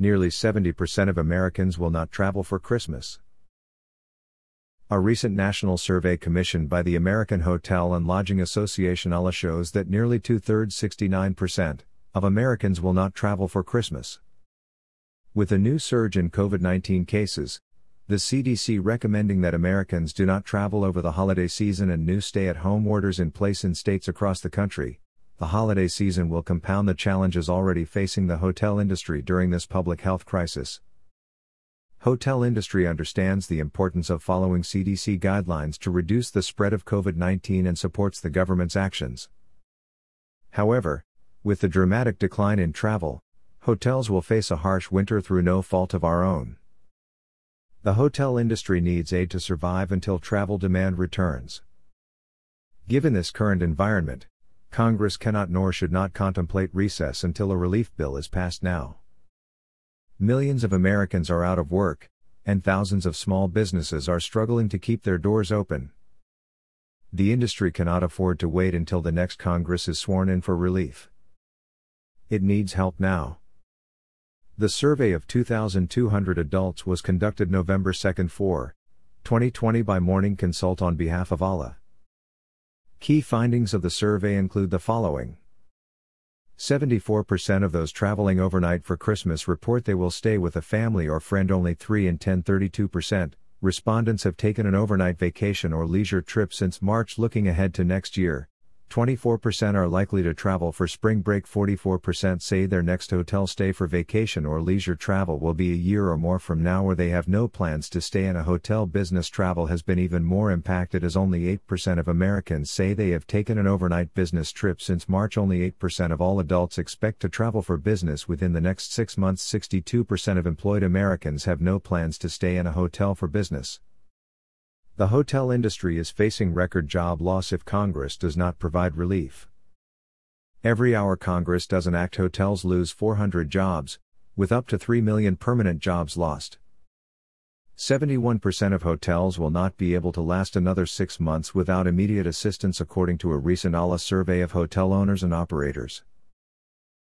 Nearly 70% of Americans will not travel for Christmas. A recent national survey commissioned by the American Hotel and Lodging Association ALA shows that nearly two thirds, 69%, of Americans will not travel for Christmas. With a new surge in COVID 19 cases, the CDC recommending that Americans do not travel over the holiday season and new stay at home orders in place in states across the country, the holiday season will compound the challenges already facing the hotel industry during this public health crisis. Hotel industry understands the importance of following CDC guidelines to reduce the spread of COVID-19 and supports the government's actions. However, with the dramatic decline in travel, hotels will face a harsh winter through no fault of our own. The hotel industry needs aid to survive until travel demand returns. Given this current environment, Congress cannot nor should not contemplate recess until a relief bill is passed now. Millions of Americans are out of work, and thousands of small businesses are struggling to keep their doors open. The industry cannot afford to wait until the next Congress is sworn in for relief. It needs help now. The survey of 2,200 adults was conducted November 2, 4, 2020 by Morning Consult on behalf of ALA. Key findings of the survey include the following 74% of those traveling overnight for Christmas report they will stay with a family or friend, only 3 in 10, 32%. Respondents have taken an overnight vacation or leisure trip since March looking ahead to next year, 24% are likely to travel for spring break. 44% say their next hotel stay for vacation or leisure travel will be a year or more from now, or they have no plans to stay in a hotel. Business travel has been even more impacted as only 8% of Americans say they have taken an overnight business trip since March. Only 8% of all adults expect to travel for business within the next six months. 62% of employed Americans have no plans to stay in a hotel for business. The hotel industry is facing record job loss if Congress does not provide relief. Every hour Congress doesn't act, hotels lose 400 jobs, with up to 3 million permanent jobs lost. 71% of hotels will not be able to last another six months without immediate assistance, according to a recent ALA survey of hotel owners and operators.